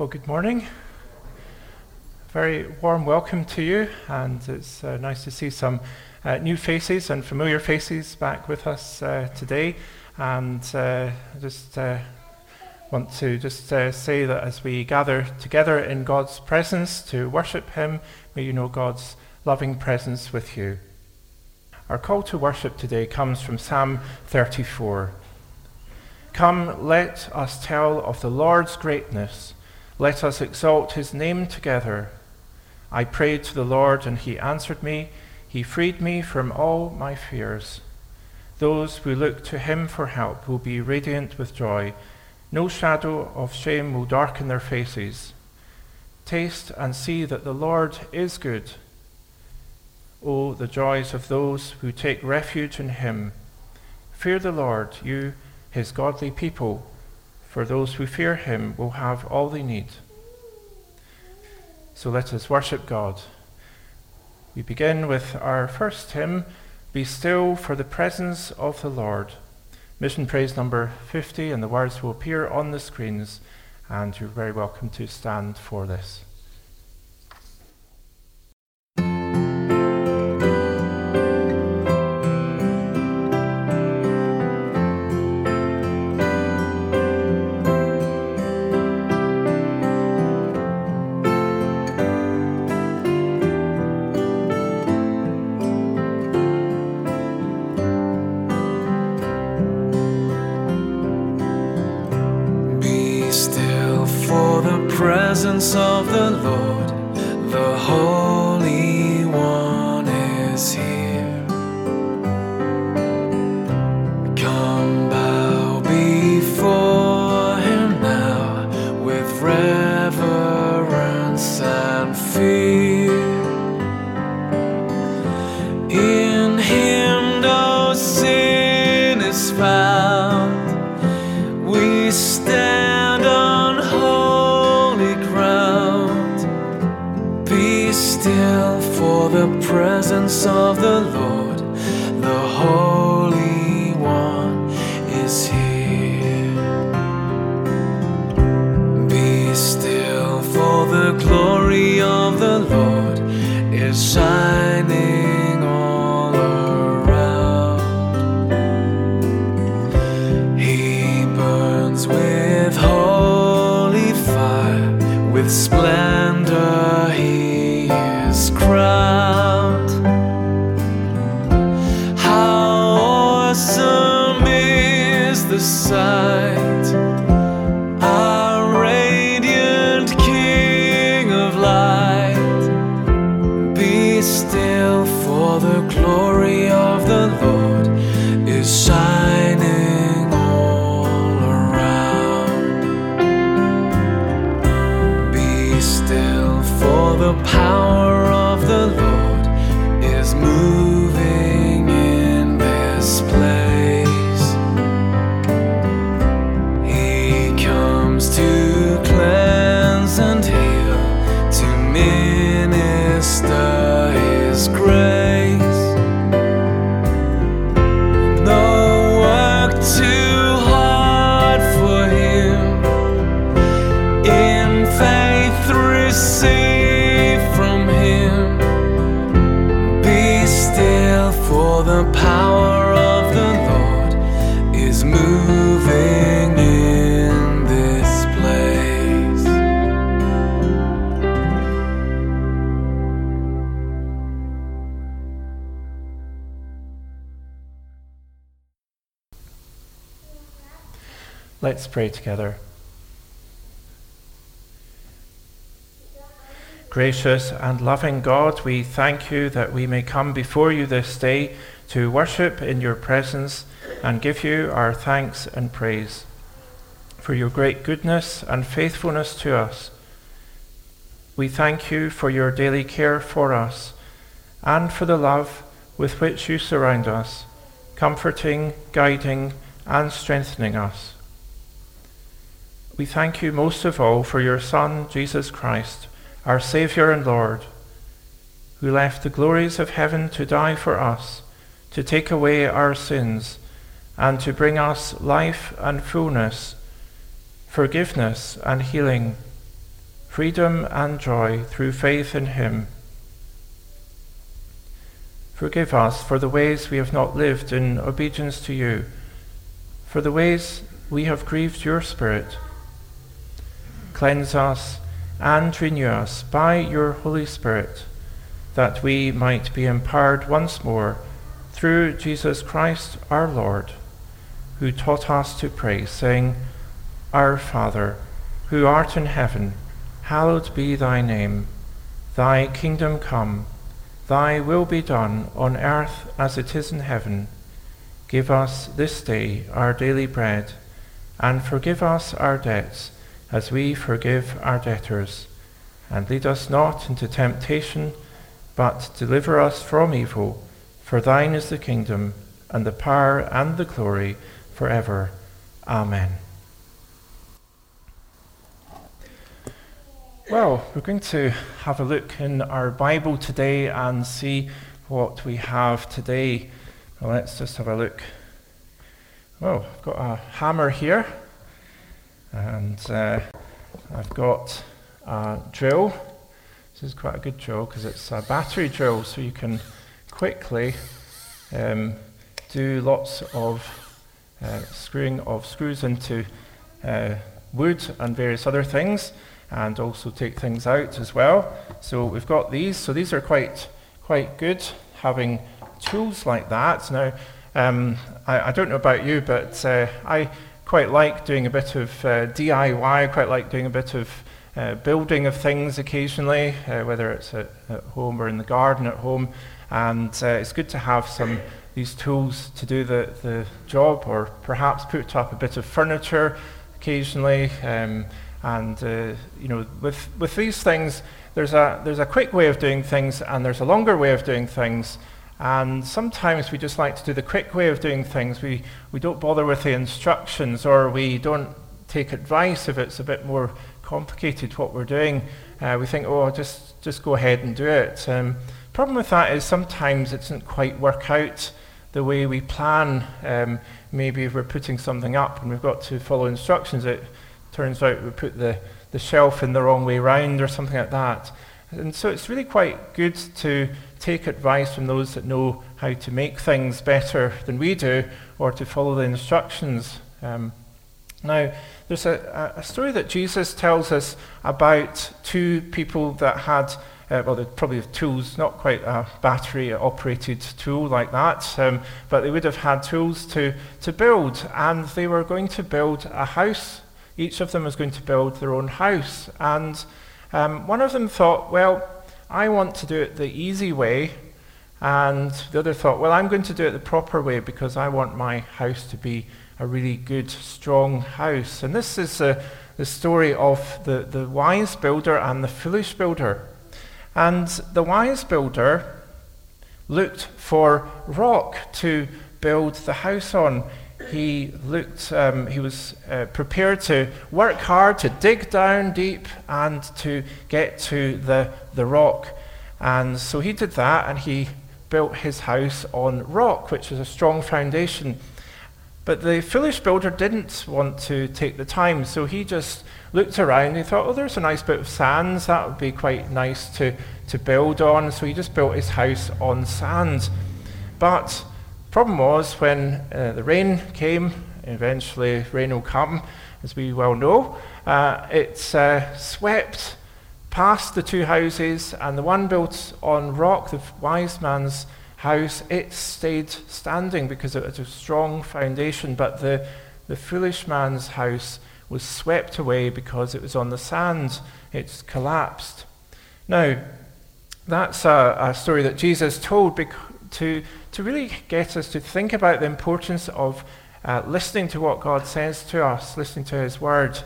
Well, good morning. Very warm welcome to you, and it's uh, nice to see some uh, new faces and familiar faces back with us uh, today. And uh, I just uh, want to just uh, say that as we gather together in God's presence to worship Him, may you know God's loving presence with you. Our call to worship today comes from Psalm 34. Come, let us tell of the Lord's greatness. Let us exalt his name together. I prayed to the Lord, and he answered me. He freed me from all my fears. Those who look to him for help will be radiant with joy. No shadow of shame will darken their faces. Taste and see that the Lord is good. Oh, the joys of those who take refuge in him. Fear the Lord, you, his godly people for those who fear him will have all they need. So let us worship God. We begin with our first hymn, Be Still for the Presence of the Lord. Mission praise number 50, and the words will appear on the screens, and you're very welcome to stand for this. Splendor he is crowned. How awesome is the sight! Let's pray together. Gracious and loving God, we thank you that we may come before you this day to worship in your presence and give you our thanks and praise for your great goodness and faithfulness to us. We thank you for your daily care for us and for the love with which you surround us, comforting, guiding, and strengthening us. We thank you most of all for your Son, Jesus Christ, our Saviour and Lord, who left the glories of heaven to die for us, to take away our sins, and to bring us life and fullness, forgiveness and healing, freedom and joy through faith in Him. Forgive us for the ways we have not lived in obedience to you, for the ways we have grieved your Spirit. Cleanse us and renew us by your Holy Spirit, that we might be empowered once more through Jesus Christ our Lord, who taught us to pray, saying, Our Father, who art in heaven, hallowed be thy name. Thy kingdom come, thy will be done on earth as it is in heaven. Give us this day our daily bread, and forgive us our debts as we forgive our debtors. And lead us not into temptation, but deliver us from evil. For thine is the kingdom, and the power, and the glory, forever. Amen. Well, we're going to have a look in our Bible today and see what we have today. Well, let's just have a look. Well, I've got a hammer here, and uh, I've got a drill. This is quite a good drill because it's a battery drill, so you can quickly um, do lots of uh, screwing of screws into uh, wood and various other things and also take things out as well. So we've got these. So these are quite quite good having tools like that. Now, um, I, I, don't know about you, but uh, I quite like doing a bit of uh, DIY. Quite like doing a bit of uh, building of things occasionally, uh, whether it's at, at, home or in the garden at home. And uh, it's good to have some these tools to do the, the job, or perhaps put up a bit of furniture occasionally. Um, and uh, you know, with with these things, there's a there's a quick way of doing things, and there's a longer way of doing things. And sometimes we just like to do the quick way of doing things. We we don't bother with the instructions, or we don't take advice if it's a bit more complicated what we're doing. Uh, we think, oh, just just go ahead and do it. Um, problem with that is sometimes it doesn't quite work out the way we plan. Um, maybe if we're putting something up and we've got to follow instructions, it Turns out we put the, the shelf in the wrong way round or something like that. And so it's really quite good to take advice from those that know how to make things better than we do or to follow the instructions. Um, now, there's a, a, story that Jesus tells us about two people that had, uh, well, they probably have tools, not quite a battery operated tool like that, um, but they would have had tools to, to build, and they were going to build a house each of them was going to build their own house. And um, one of them thought, well, I want to do it the easy way. And the other thought, well, I'm going to do it the proper way because I want my house to be a really good, strong house. And this is uh, the story of the, the wise builder and the foolish builder. And the wise builder looked for rock to build the house on he looked, um, he was uh, prepared to work hard, to dig down deep, and to get to the, the rock. And so he did that, and he built his house on rock, which is a strong foundation. But the foolish builder didn't want to take the time, so he just looked around. He thought, oh, there's a nice bit of sands. That would be quite nice to, to build on. So he just built his house on sand. But Problem was when uh, the rain came, eventually rain will come, as we well know, uh, it uh, swept past the two houses, and the one built on rock, the wise man's house, it stayed standing because it had a strong foundation, but the, the foolish man's house was swept away because it was on the sand. It collapsed. Now, that's a, a story that Jesus told because to, to really get us to think about the importance of uh, listening to what God says to us, listening to His Word.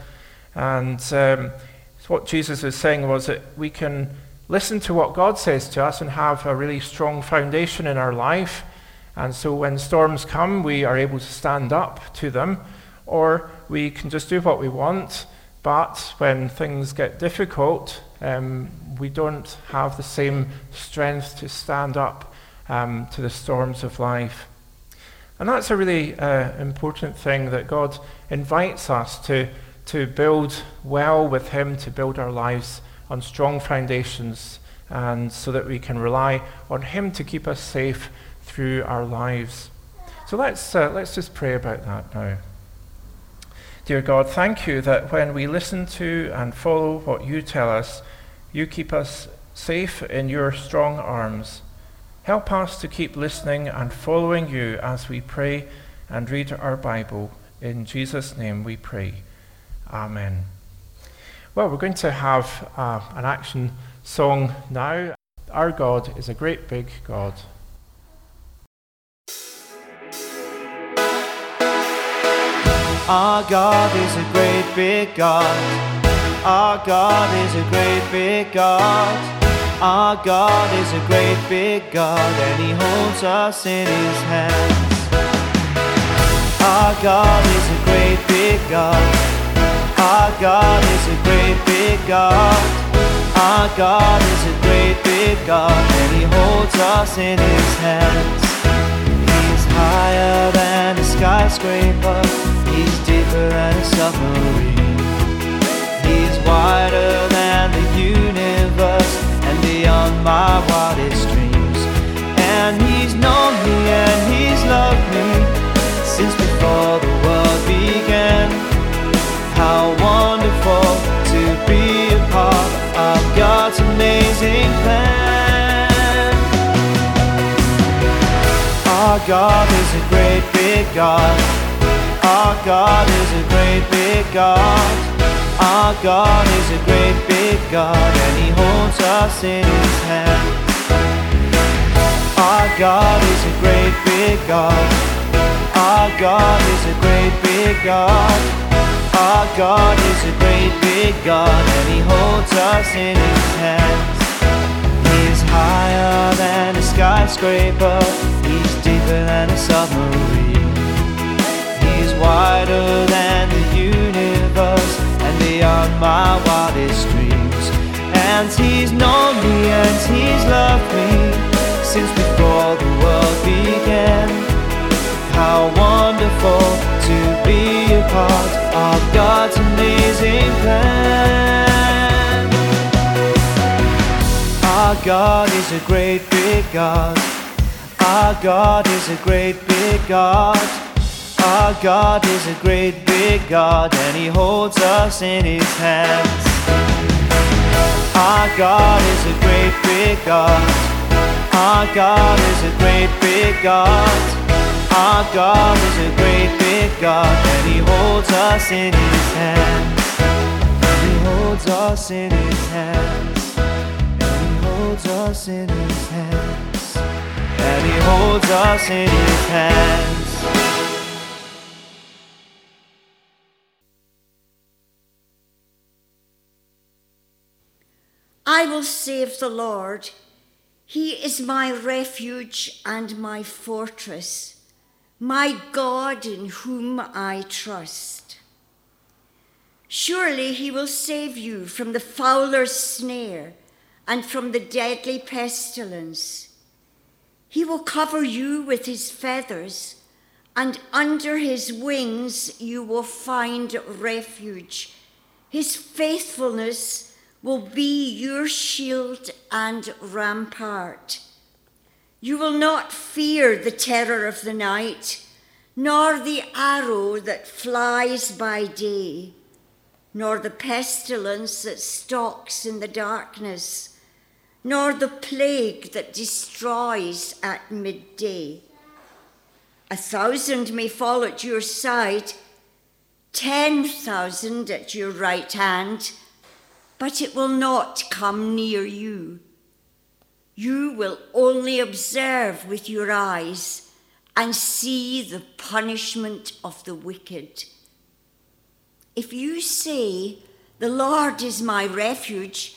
And um, what Jesus was saying was that we can listen to what God says to us and have a really strong foundation in our life. And so when storms come, we are able to stand up to them, or we can just do what we want. But when things get difficult, um, we don't have the same strength to stand up um, to the storms of life. And that's a really uh, important thing that God invites us to, to build well with Him, to build our lives on strong foundations, and so that we can rely on Him to keep us safe through our lives. So let's, uh, let's just pray about that now. Dear God, thank you that when we listen to and follow what you tell us, you keep us safe in your strong arms. Help us to keep listening and following you as we pray and read our Bible. In Jesus' name we pray. Amen. Well, we're going to have uh, an action song now. Our God is a great big God. Our God is a great big God. Our God is a great big God. Our God is a great big God and He holds us in His hands. Our God is a great big God. Our God is a great big God. Our God is a great big God and He holds us in His hands. He's higher than a skyscraper. He's deeper than a submarine. God is a great big God. Our God is a great big God. Our God is a great big God and He holds us in His hands. Our God is a great big God. Our God is a great big God. Our God is a great big God and He holds us in His hands. Higher than a skyscraper. He's deeper than a submarine. He's wider than the universe and beyond my wildest dreams. And He's known me and He's loved me since before the world began. How wonderful to be a part of God's amazing plan. God is a great big God. Our God is a great big God. Our God is a great big God and He holds us in His hands. Our God is a great big God. Our God is a great big God. Our God is a great big God and He holds us in His hands. He holds us in His hands. Holds us in His hands. And He holds us in His hands. I will save the Lord. He is my refuge and my fortress, my God in whom I trust. Surely he will save you from the fowler's snare and from the deadly pestilence. He will cover you with his feathers, and under his wings you will find refuge. His faithfulness will be your shield and rampart. You will not fear the terror of the night, nor the arrow that flies by day, nor the pestilence that stalks in the darkness, nor the plague that destroys at midday. A thousand may fall at your side, ten thousand at your right hand but it will not come near you. You will only observe with your eyes and see the punishment of the wicked. If you say, The Lord is my refuge,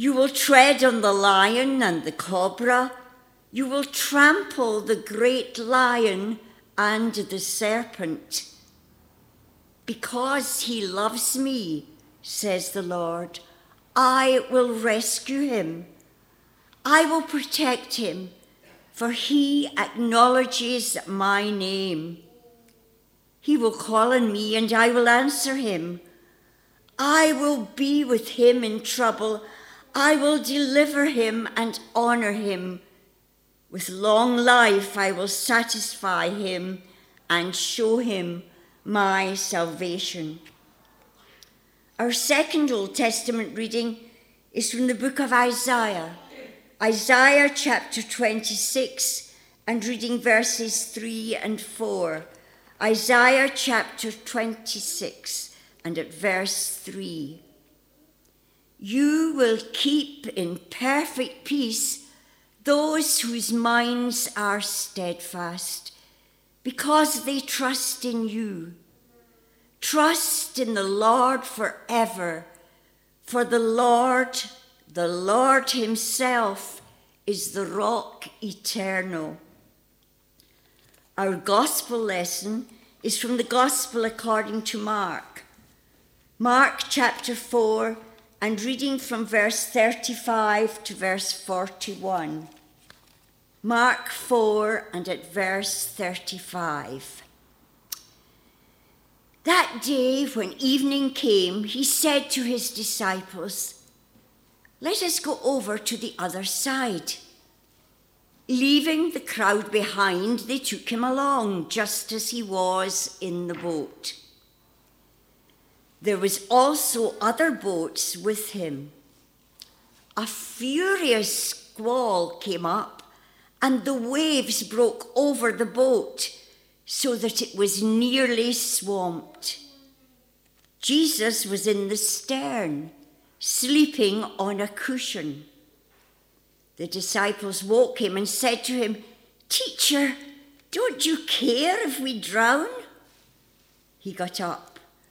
You will tread on the lion and the cobra. You will trample the great lion and the serpent. Because he loves me, says the Lord, I will rescue him. I will protect him, for he acknowledges my name. He will call on me, and I will answer him. I will be with him in trouble. I will deliver him and honor him. With long life, I will satisfy him and show him my salvation. Our second Old Testament reading is from the book of Isaiah, Isaiah chapter 26, and reading verses 3 and 4. Isaiah chapter 26 and at verse 3. You will keep in perfect peace those whose minds are steadfast, because they trust in you. Trust in the Lord forever, for the Lord, the Lord Himself, is the rock eternal. Our gospel lesson is from the Gospel according to Mark. Mark chapter 4, and reading from verse 35 to verse 41. Mark 4 and at verse 35. That day, when evening came, he said to his disciples, Let us go over to the other side. Leaving the crowd behind, they took him along just as he was in the boat. There was also other boats with him. A furious squall came up, and the waves broke over the boat so that it was nearly swamped. Jesus was in the stern, sleeping on a cushion. The disciples woke him and said to him, Teacher, don't you care if we drown? He got up,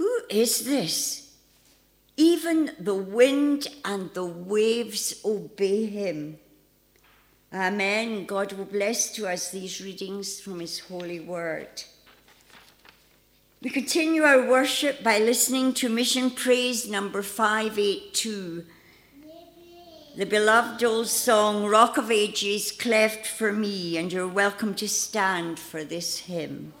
Who is this? Even the wind and the waves obey him. Amen. God will bless to us these readings from his holy word. We continue our worship by listening to Mission Praise number 582 the beloved old song, Rock of Ages, cleft for me, and you're welcome to stand for this hymn.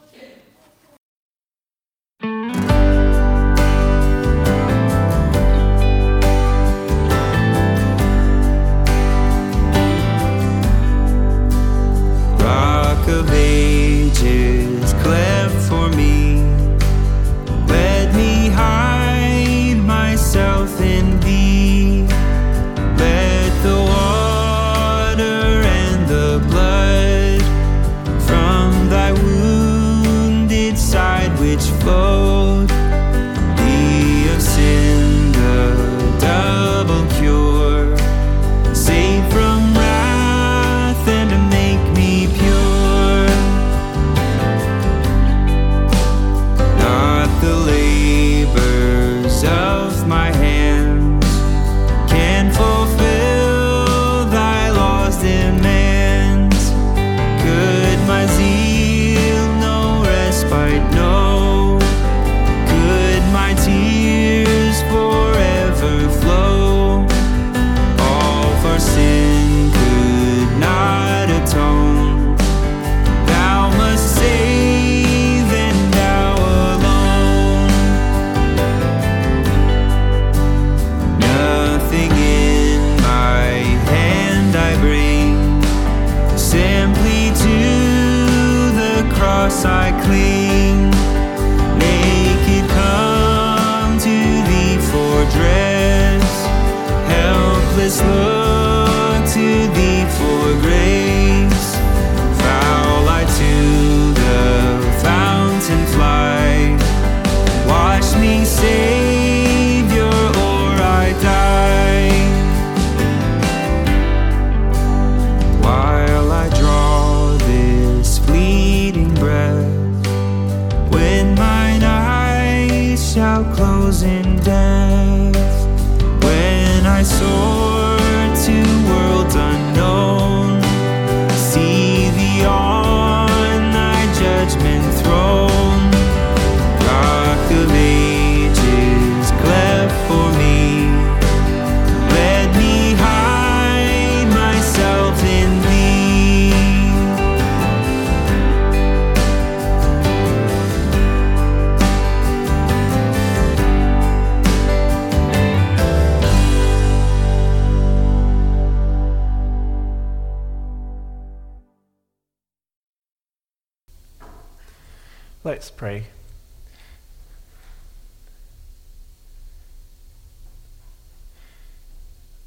Pray.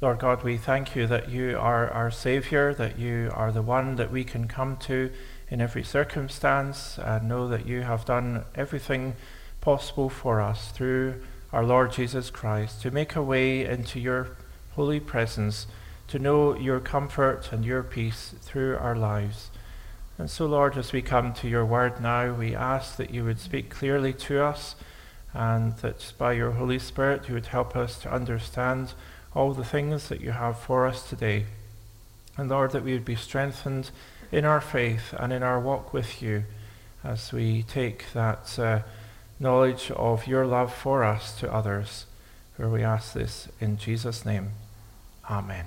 Lord God, we thank you that you are our Saviour, that you are the one that we can come to in every circumstance, and know that you have done everything possible for us through our Lord Jesus Christ to make a way into your holy presence, to know your comfort and your peace through our lives. And so, Lord, as we come to your word now, we ask that you would speak clearly to us and that by your Holy Spirit you would help us to understand all the things that you have for us today. And Lord, that we would be strengthened in our faith and in our walk with you as we take that uh, knowledge of your love for us to others. Where we ask this in Jesus' name. Amen.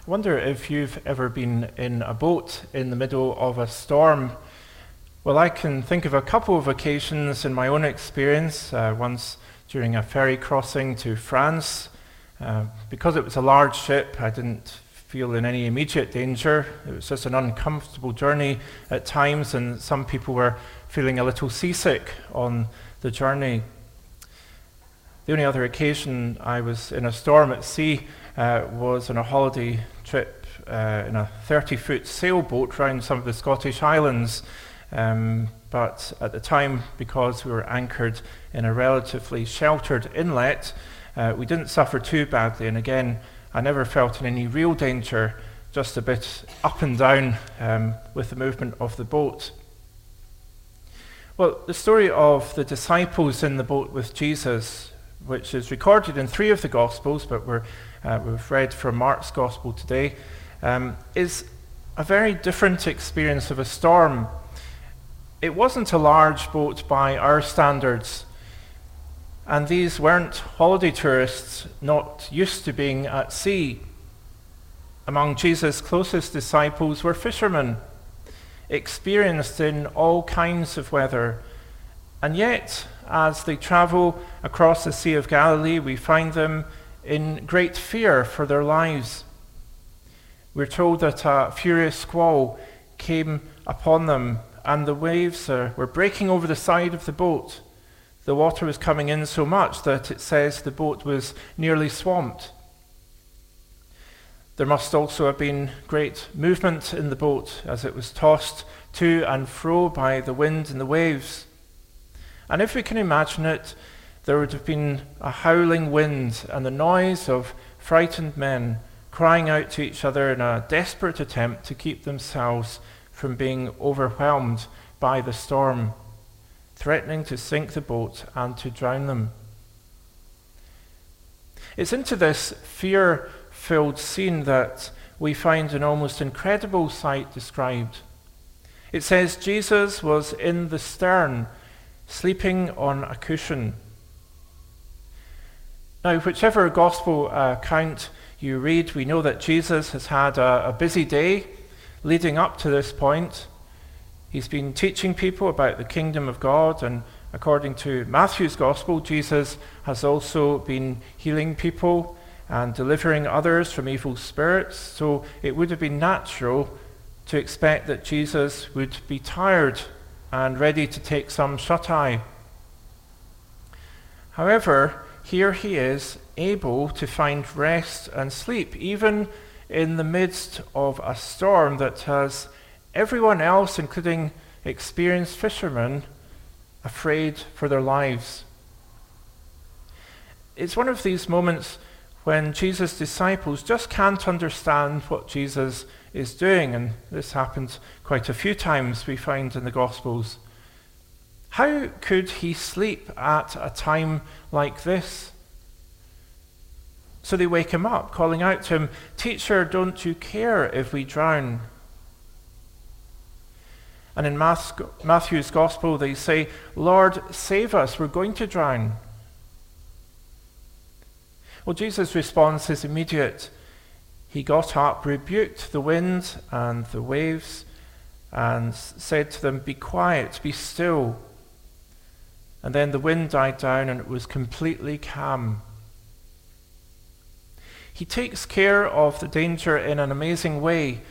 I wonder if you've ever been in a boat in the middle of a storm. Well, I can think of a couple of occasions in my own experience. Uh, once during a ferry crossing to France. Uh, because it was a large ship, I didn't feel in any immediate danger. It was just an uncomfortable journey at times, and some people were feeling a little seasick on the journey. The only other occasion I was in a storm at sea uh, was on a holiday trip uh, in a 30 foot sailboat around some of the Scottish Highlands. Um, but at the time, because we were anchored in a relatively sheltered inlet, uh, we didn't suffer too badly. And again, I never felt in any real danger, just a bit up and down um, with the movement of the boat. Well, the story of the disciples in the boat with Jesus, which is recorded in three of the Gospels, but we're, uh, we've read from Mark's Gospel today, um, is a very different experience of a storm. It wasn't a large boat by our standards, and these weren't holiday tourists not used to being at sea. Among Jesus' closest disciples were fishermen, experienced in all kinds of weather. And yet, as they travel across the Sea of Galilee, we find them in great fear for their lives. We're told that a furious squall came upon them, and the waves uh, were breaking over the side of the boat. The water was coming in so much that it says the boat was nearly swamped. There must also have been great movement in the boat as it was tossed to and fro by the wind and the waves. And if we can imagine it, there would have been a howling wind and the noise of frightened men crying out to each other in a desperate attempt to keep themselves from being overwhelmed by the storm, threatening to sink the boat and to drown them. It's into this fear filled scene that we find an almost incredible sight described. It says Jesus was in the stern, sleeping on a cushion. Now, whichever gospel uh, account you read, we know that Jesus has had a, a busy day leading up to this point. He's been teaching people about the kingdom of God, and according to Matthew's gospel, Jesus has also been healing people and delivering others from evil spirits. So it would have been natural to expect that Jesus would be tired and ready to take some shut eye. However, here he is able to find rest and sleep, even in the midst of a storm that has everyone else, including experienced fishermen, afraid for their lives. It's one of these moments when Jesus' disciples just can't understand what Jesus is doing, and this happens quite a few times, we find in the Gospels. How could he sleep at a time like this? So they wake him up, calling out to him, Teacher, don't you care if we drown? And in Matthew's Gospel, they say, Lord, save us, we're going to drown. Well, Jesus' response is immediate. He got up, rebuked the wind and the waves, and said to them, Be quiet, be still. And then the wind died down and it was completely calm. He takes care of the danger in an amazing way,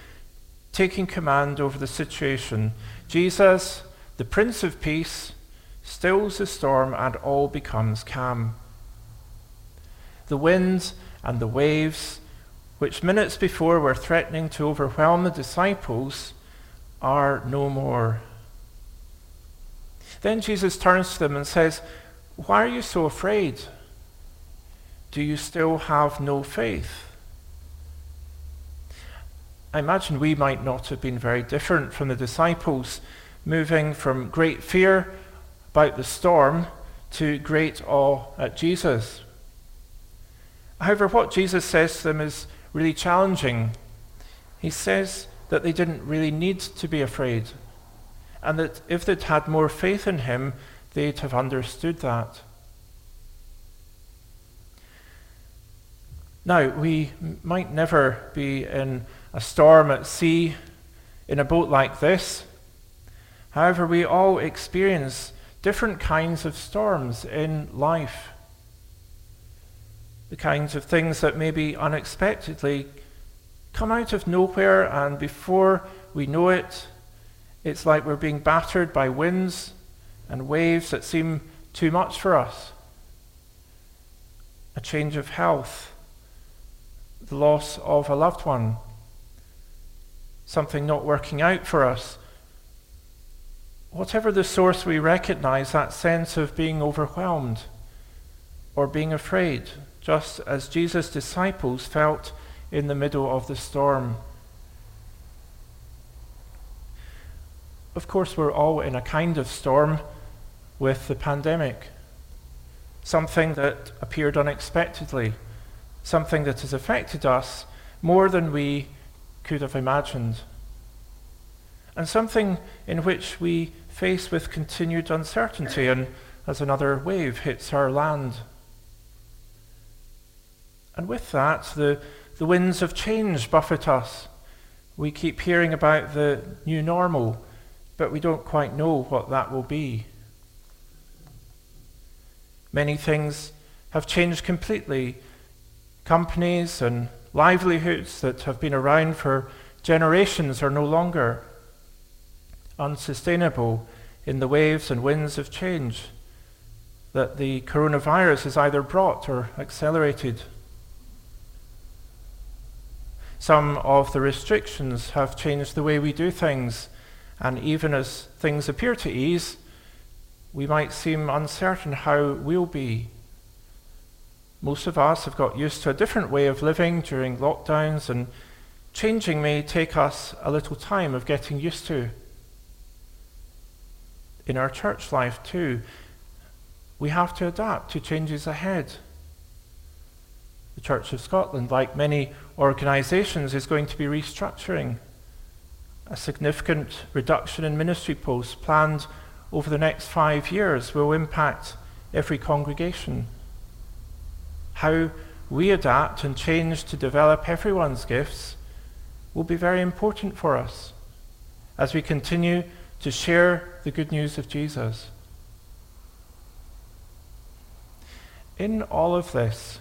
taking command over the situation. Jesus, the Prince of Peace, stills the storm and all becomes calm. The winds and the waves, which minutes before were threatening to overwhelm the disciples, are no more. Then Jesus turns to them and says, Why are you so afraid? Do you still have no faith? I imagine we might not have been very different from the disciples, moving from great fear about the storm to great awe at Jesus. However, what Jesus says to them is really challenging. He says that they didn't really need to be afraid, and that if they'd had more faith in him, they'd have understood that. Now, we might never be in a storm at sea in a boat like this. However, we all experience different kinds of storms in life the kinds of things that maybe unexpectedly come out of nowhere, and before we know it, it's like we're being battered by winds and waves that seem too much for us. A change of health, the loss of a loved one, something not working out for us. Whatever the source, we recognize that sense of being overwhelmed or being afraid just as Jesus' disciples felt in the middle of the storm. Of course, we're all in a kind of storm with the pandemic. Something that appeared unexpectedly, something that has affected us more than we could have imagined, and something in which we face with continued uncertainty and as another wave hits our land. And with that, the, the winds of change buffet us. We keep hearing about the new normal, but we don't quite know what that will be. Many things have changed completely. Companies and livelihoods that have been around for generations are no longer unsustainable in the waves and winds of change that the coronavirus has either brought or accelerated. Some of the restrictions have changed the way we do things, and even as things appear to ease, we might seem uncertain how we'll be. Most of us have got used to a different way of living during lockdowns, and changing may take us a little time of getting used to. In our church life, too, we have to adapt to changes ahead. The Church of Scotland, like many organisations, is going to be restructuring. A significant reduction in ministry posts planned over the next five years will impact every congregation. How we adapt and change to develop everyone's gifts will be very important for us as we continue to share the good news of Jesus. In all of this,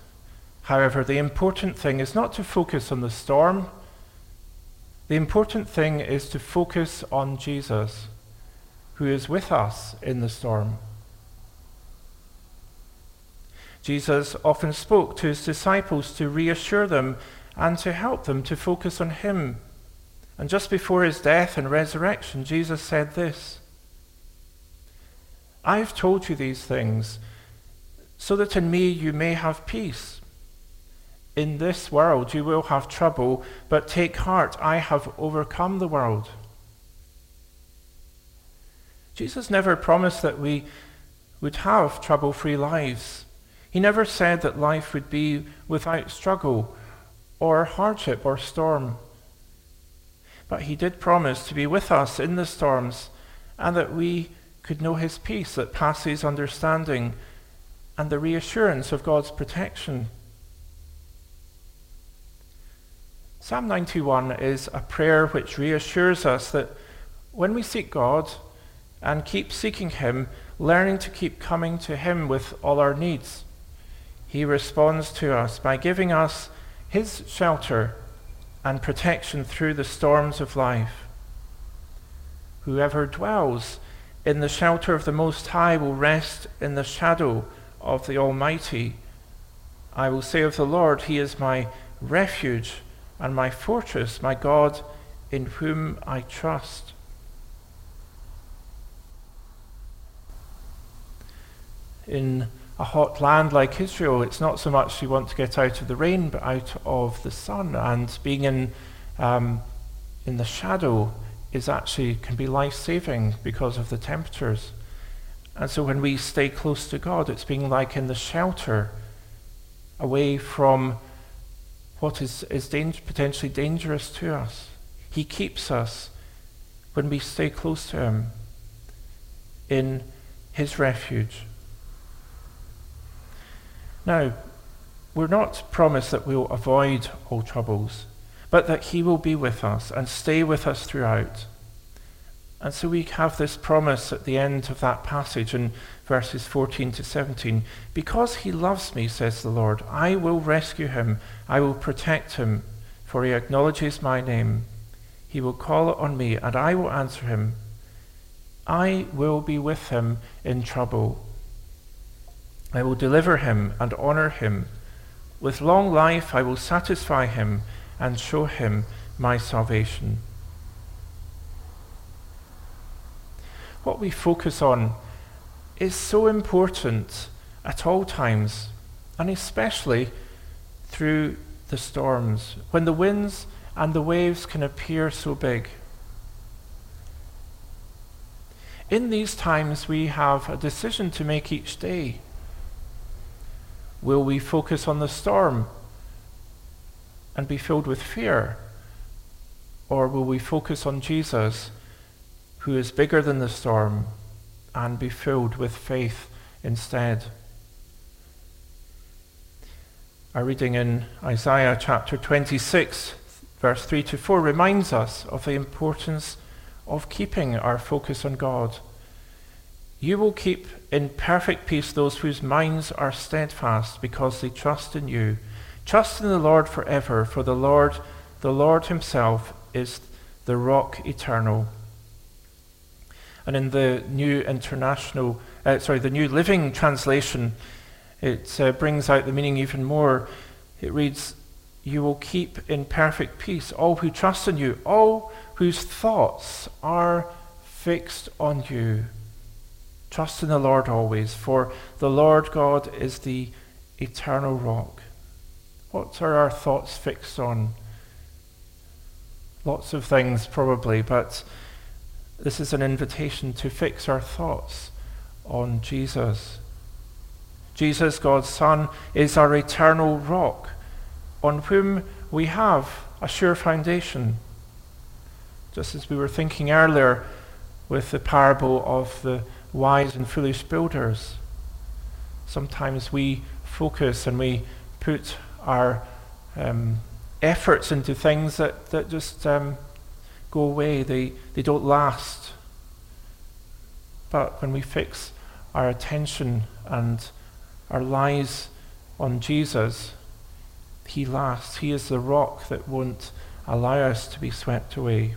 However, the important thing is not to focus on the storm. The important thing is to focus on Jesus, who is with us in the storm. Jesus often spoke to his disciples to reassure them and to help them to focus on him. And just before his death and resurrection, Jesus said this I've told you these things so that in me you may have peace. In this world you will have trouble, but take heart, I have overcome the world. Jesus never promised that we would have trouble free lives. He never said that life would be without struggle or hardship or storm. But he did promise to be with us in the storms and that we could know his peace that passes understanding and the reassurance of God's protection. Psalm 91 is a prayer which reassures us that when we seek God and keep seeking Him, learning to keep coming to Him with all our needs, He responds to us by giving us His shelter and protection through the storms of life. Whoever dwells in the shelter of the Most High will rest in the shadow of the Almighty. I will say of the Lord, He is my refuge and my fortress, my God in whom I trust. In a hot land like Israel, it's not so much you want to get out of the rain, but out of the sun. And being in, um, in the shadow is actually can be life saving because of the temperatures. And so when we stay close to God, it's being like in the shelter, away from what is, is danger, potentially dangerous to us. He keeps us when we stay close to Him in His refuge. Now, we're not promised that we'll avoid all troubles, but that He will be with us and stay with us throughout. And so we have this promise at the end of that passage in verses 14 to 17. Because he loves me, says the Lord, I will rescue him. I will protect him, for he acknowledges my name. He will call on me, and I will answer him. I will be with him in trouble. I will deliver him and honor him. With long life I will satisfy him and show him my salvation. What we focus on is so important at all times, and especially through the storms, when the winds and the waves can appear so big. In these times, we have a decision to make each day. Will we focus on the storm and be filled with fear? Or will we focus on Jesus who is bigger than the storm, and be filled with faith instead. Our reading in Isaiah chapter 26, verse 3 to 4, reminds us of the importance of keeping our focus on God. You will keep in perfect peace those whose minds are steadfast because they trust in you. Trust in the Lord forever, for the Lord, the Lord Himself, is the rock eternal. And in the New International, uh, sorry, the New Living Translation, it uh, brings out the meaning even more. It reads, You will keep in perfect peace all who trust in you, all whose thoughts are fixed on you. Trust in the Lord always, for the Lord God is the eternal rock. What are our thoughts fixed on? Lots of things, probably, but this is an invitation to fix our thoughts on Jesus. Jesus, God's Son, is our eternal rock on whom we have a sure foundation. Just as we were thinking earlier with the parable of the wise and foolish builders, sometimes we focus and we put our um, efforts into things that, that just um, go away, they, they don't last. But when we fix our attention and our lives on Jesus, He lasts. He is the rock that won't allow us to be swept away.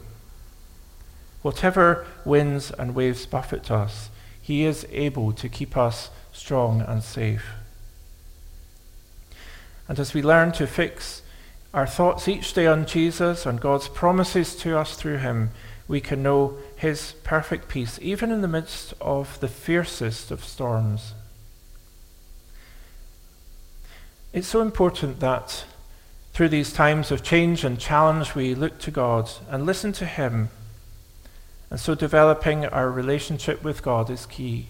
Whatever winds and waves buffet us, He is able to keep us strong and safe. And as we learn to fix our thoughts each day on Jesus and God's promises to us through him, we can know his perfect peace, even in the midst of the fiercest of storms. It's so important that through these times of change and challenge, we look to God and listen to him. And so developing our relationship with God is key.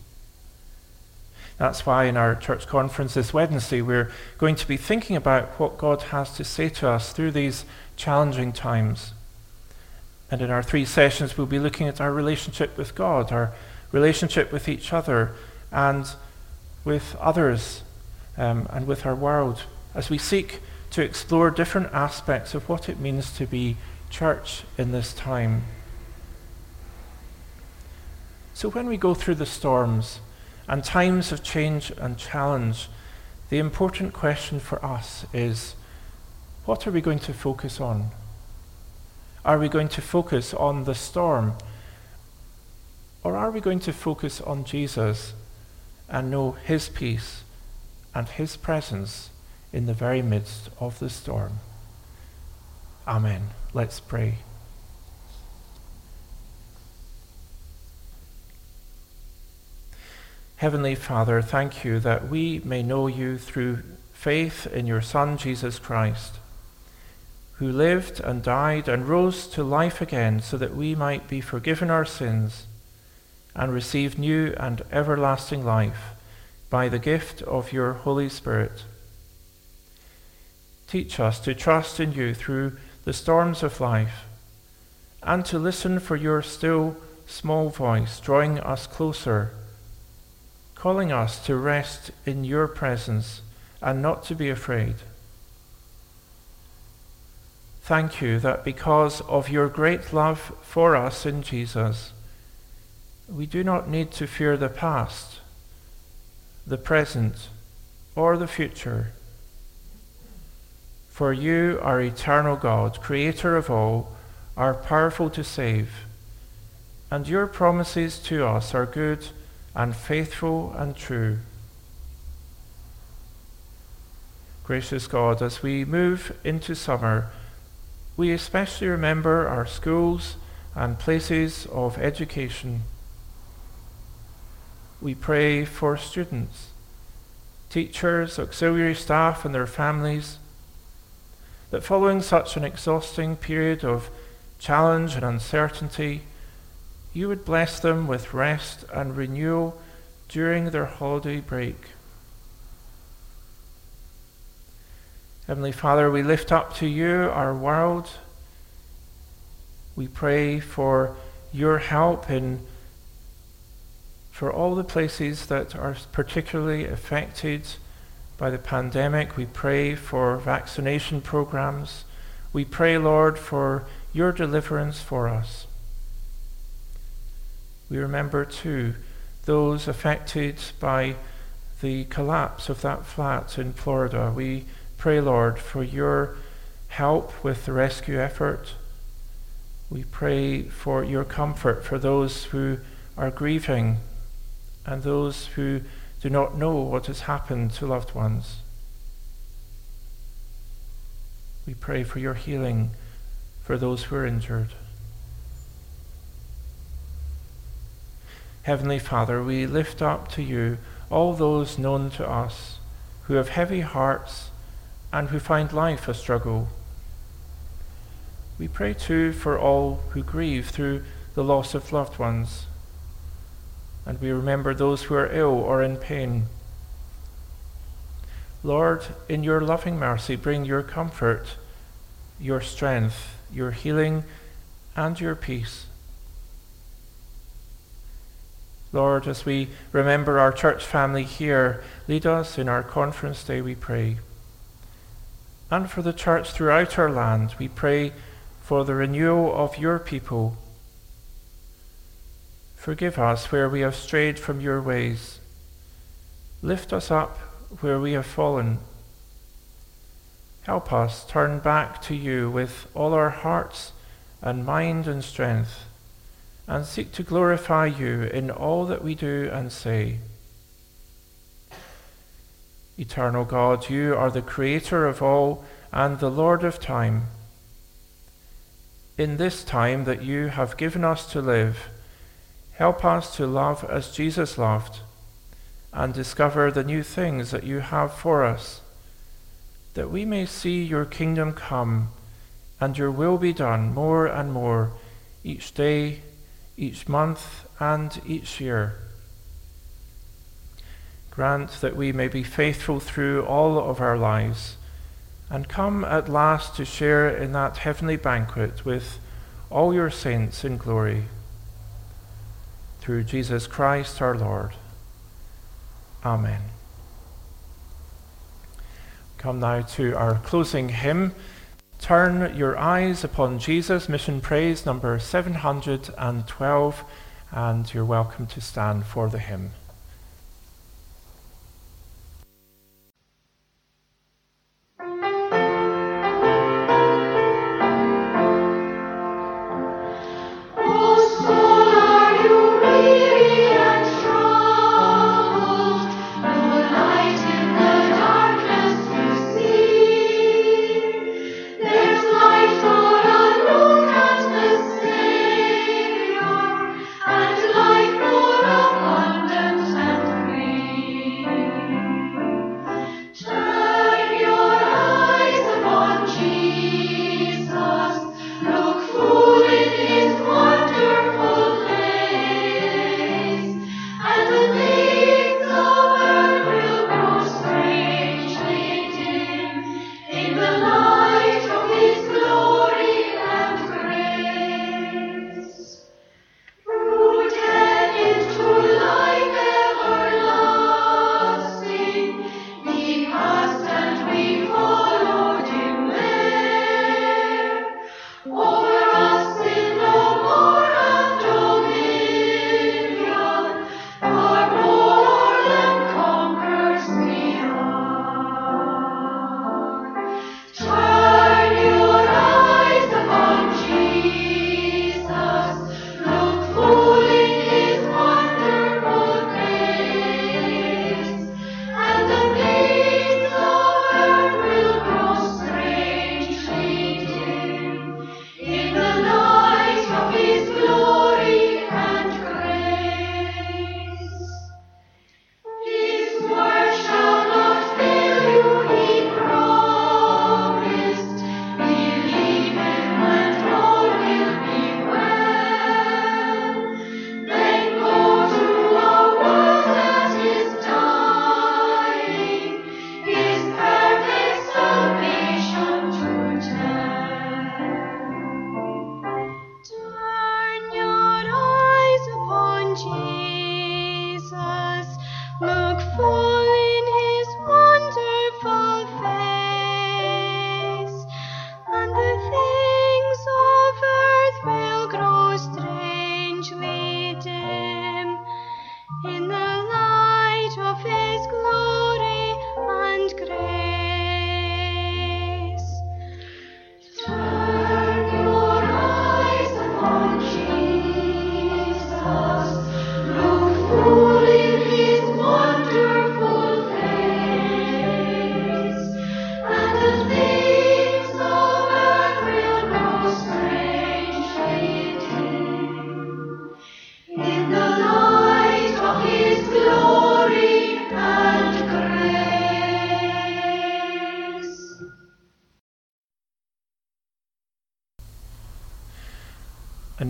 That's why in our church conference this Wednesday, we're going to be thinking about what God has to say to us through these challenging times. And in our three sessions, we'll be looking at our relationship with God, our relationship with each other, and with others, um, and with our world, as we seek to explore different aspects of what it means to be church in this time. So when we go through the storms, and times of change and challenge, the important question for us is what are we going to focus on? Are we going to focus on the storm? Or are we going to focus on Jesus and know his peace and his presence in the very midst of the storm? Amen. Let's pray. Heavenly Father, thank you that we may know you through faith in your Son, Jesus Christ, who lived and died and rose to life again so that we might be forgiven our sins and receive new and everlasting life by the gift of your Holy Spirit. Teach us to trust in you through the storms of life and to listen for your still small voice drawing us closer calling us to rest in your presence and not to be afraid. Thank you that because of your great love for us in Jesus, we do not need to fear the past, the present, or the future. For you are eternal God, creator of all, are powerful to save, and your promises to us are good and faithful and true. Gracious God, as we move into summer, we especially remember our schools and places of education. We pray for students, teachers, auxiliary staff, and their families, that following such an exhausting period of challenge and uncertainty, you would bless them with rest and renewal during their holiday break. Heavenly Father, we lift up to you our world. We pray for your help in for all the places that are particularly affected by the pandemic. We pray for vaccination programs. We pray, Lord, for your deliverance for us. We remember too those affected by the collapse of that flat in Florida. We pray, Lord, for your help with the rescue effort. We pray for your comfort for those who are grieving and those who do not know what has happened to loved ones. We pray for your healing for those who are injured. Heavenly Father, we lift up to you all those known to us who have heavy hearts and who find life a struggle. We pray too for all who grieve through the loss of loved ones. And we remember those who are ill or in pain. Lord, in your loving mercy, bring your comfort, your strength, your healing, and your peace. Lord, as we remember our church family here, lead us in our conference day, we pray. And for the church throughout our land, we pray for the renewal of your people. Forgive us where we have strayed from your ways. Lift us up where we have fallen. Help us turn back to you with all our hearts and mind and strength and seek to glorify you in all that we do and say. Eternal God, you are the creator of all and the Lord of time. In this time that you have given us to live, help us to love as Jesus loved and discover the new things that you have for us, that we may see your kingdom come and your will be done more and more each day, each month, and each year. Grant that we may be faithful through all of our lives and come at last to share in that heavenly banquet with all your saints in glory. Through Jesus Christ our Lord. Amen. Come now to our closing hymn. Turn your eyes upon Jesus, mission praise number 712, and you're welcome to stand for the hymn.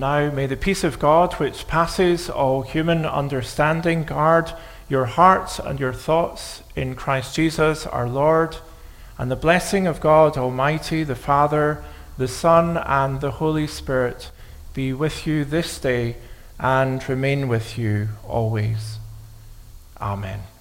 Now may the peace of God, which passes all human understanding, guard your hearts and your thoughts in Christ Jesus our Lord. And the blessing of God Almighty, the Father, the Son, and the Holy Spirit be with you this day and remain with you always. Amen.